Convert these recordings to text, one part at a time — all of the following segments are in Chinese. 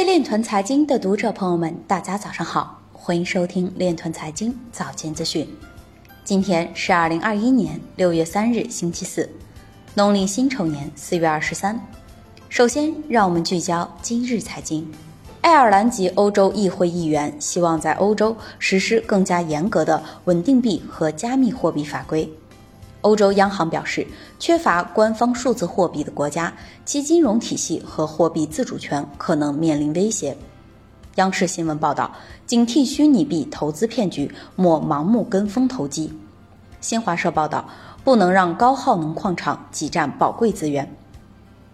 位链团财经的读者朋友们，大家早上好，欢迎收听链团财经早间资讯。今天是二零二一年六月三日，星期四，农历辛丑年四月二十三。首先，让我们聚焦今日财经。爱尔兰及欧洲议会议员希望在欧洲实施更加严格的稳定币和加密货币法规。欧洲央行表示，缺乏官方数字货币的国家，其金融体系和货币自主权可能面临威胁。央视新闻报道，警惕虚拟币投资骗局，莫盲目跟风投机。新华社报道，不能让高耗能矿场挤占宝贵资源。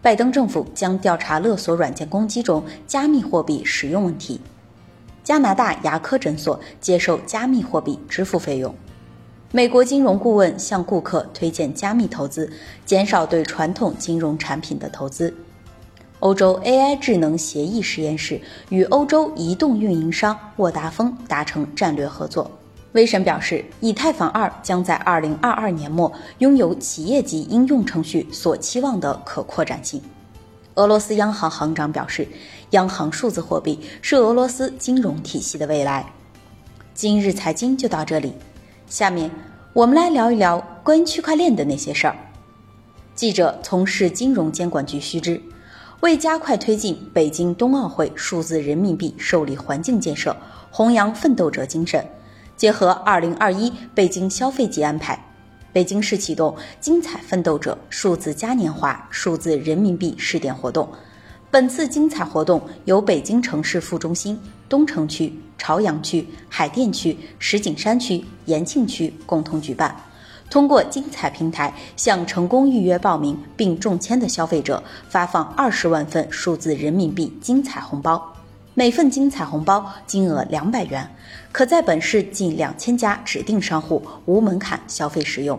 拜登政府将调查勒索软件攻击中加密货币使用问题。加拿大牙科诊所接受加密货币支付费用。美国金融顾问向顾客推荐加密投资，减少对传统金融产品的投资。欧洲 AI 智能协议实验室与欧洲移动运营商沃达丰达成战略合作。威神表示，以太坊二将在二零二二年末拥有企业级应用程序所期望的可扩展性。俄罗斯央行行长表示，央行数字货币是俄罗斯金融体系的未来。今日财经就到这里。下面我们来聊一聊关于区块链的那些事儿。记者从市金融监管局须知，为加快推进北京冬奥会数字人民币受理环境建设，弘扬奋斗者精神，结合二零二一北京消费节安排，北京市启动“精彩奋斗者”数字嘉年华数字人民币试点活动。本次精彩活动由北京城市副中心、东城区、朝阳区、海淀区、石景山区、延庆区共同举办。通过精彩平台向成功预约报名并中签的消费者发放二十万份数字人民币精彩红包，每份精彩红包金额两百元，可在本市近两千家指定商户无门槛消费使用。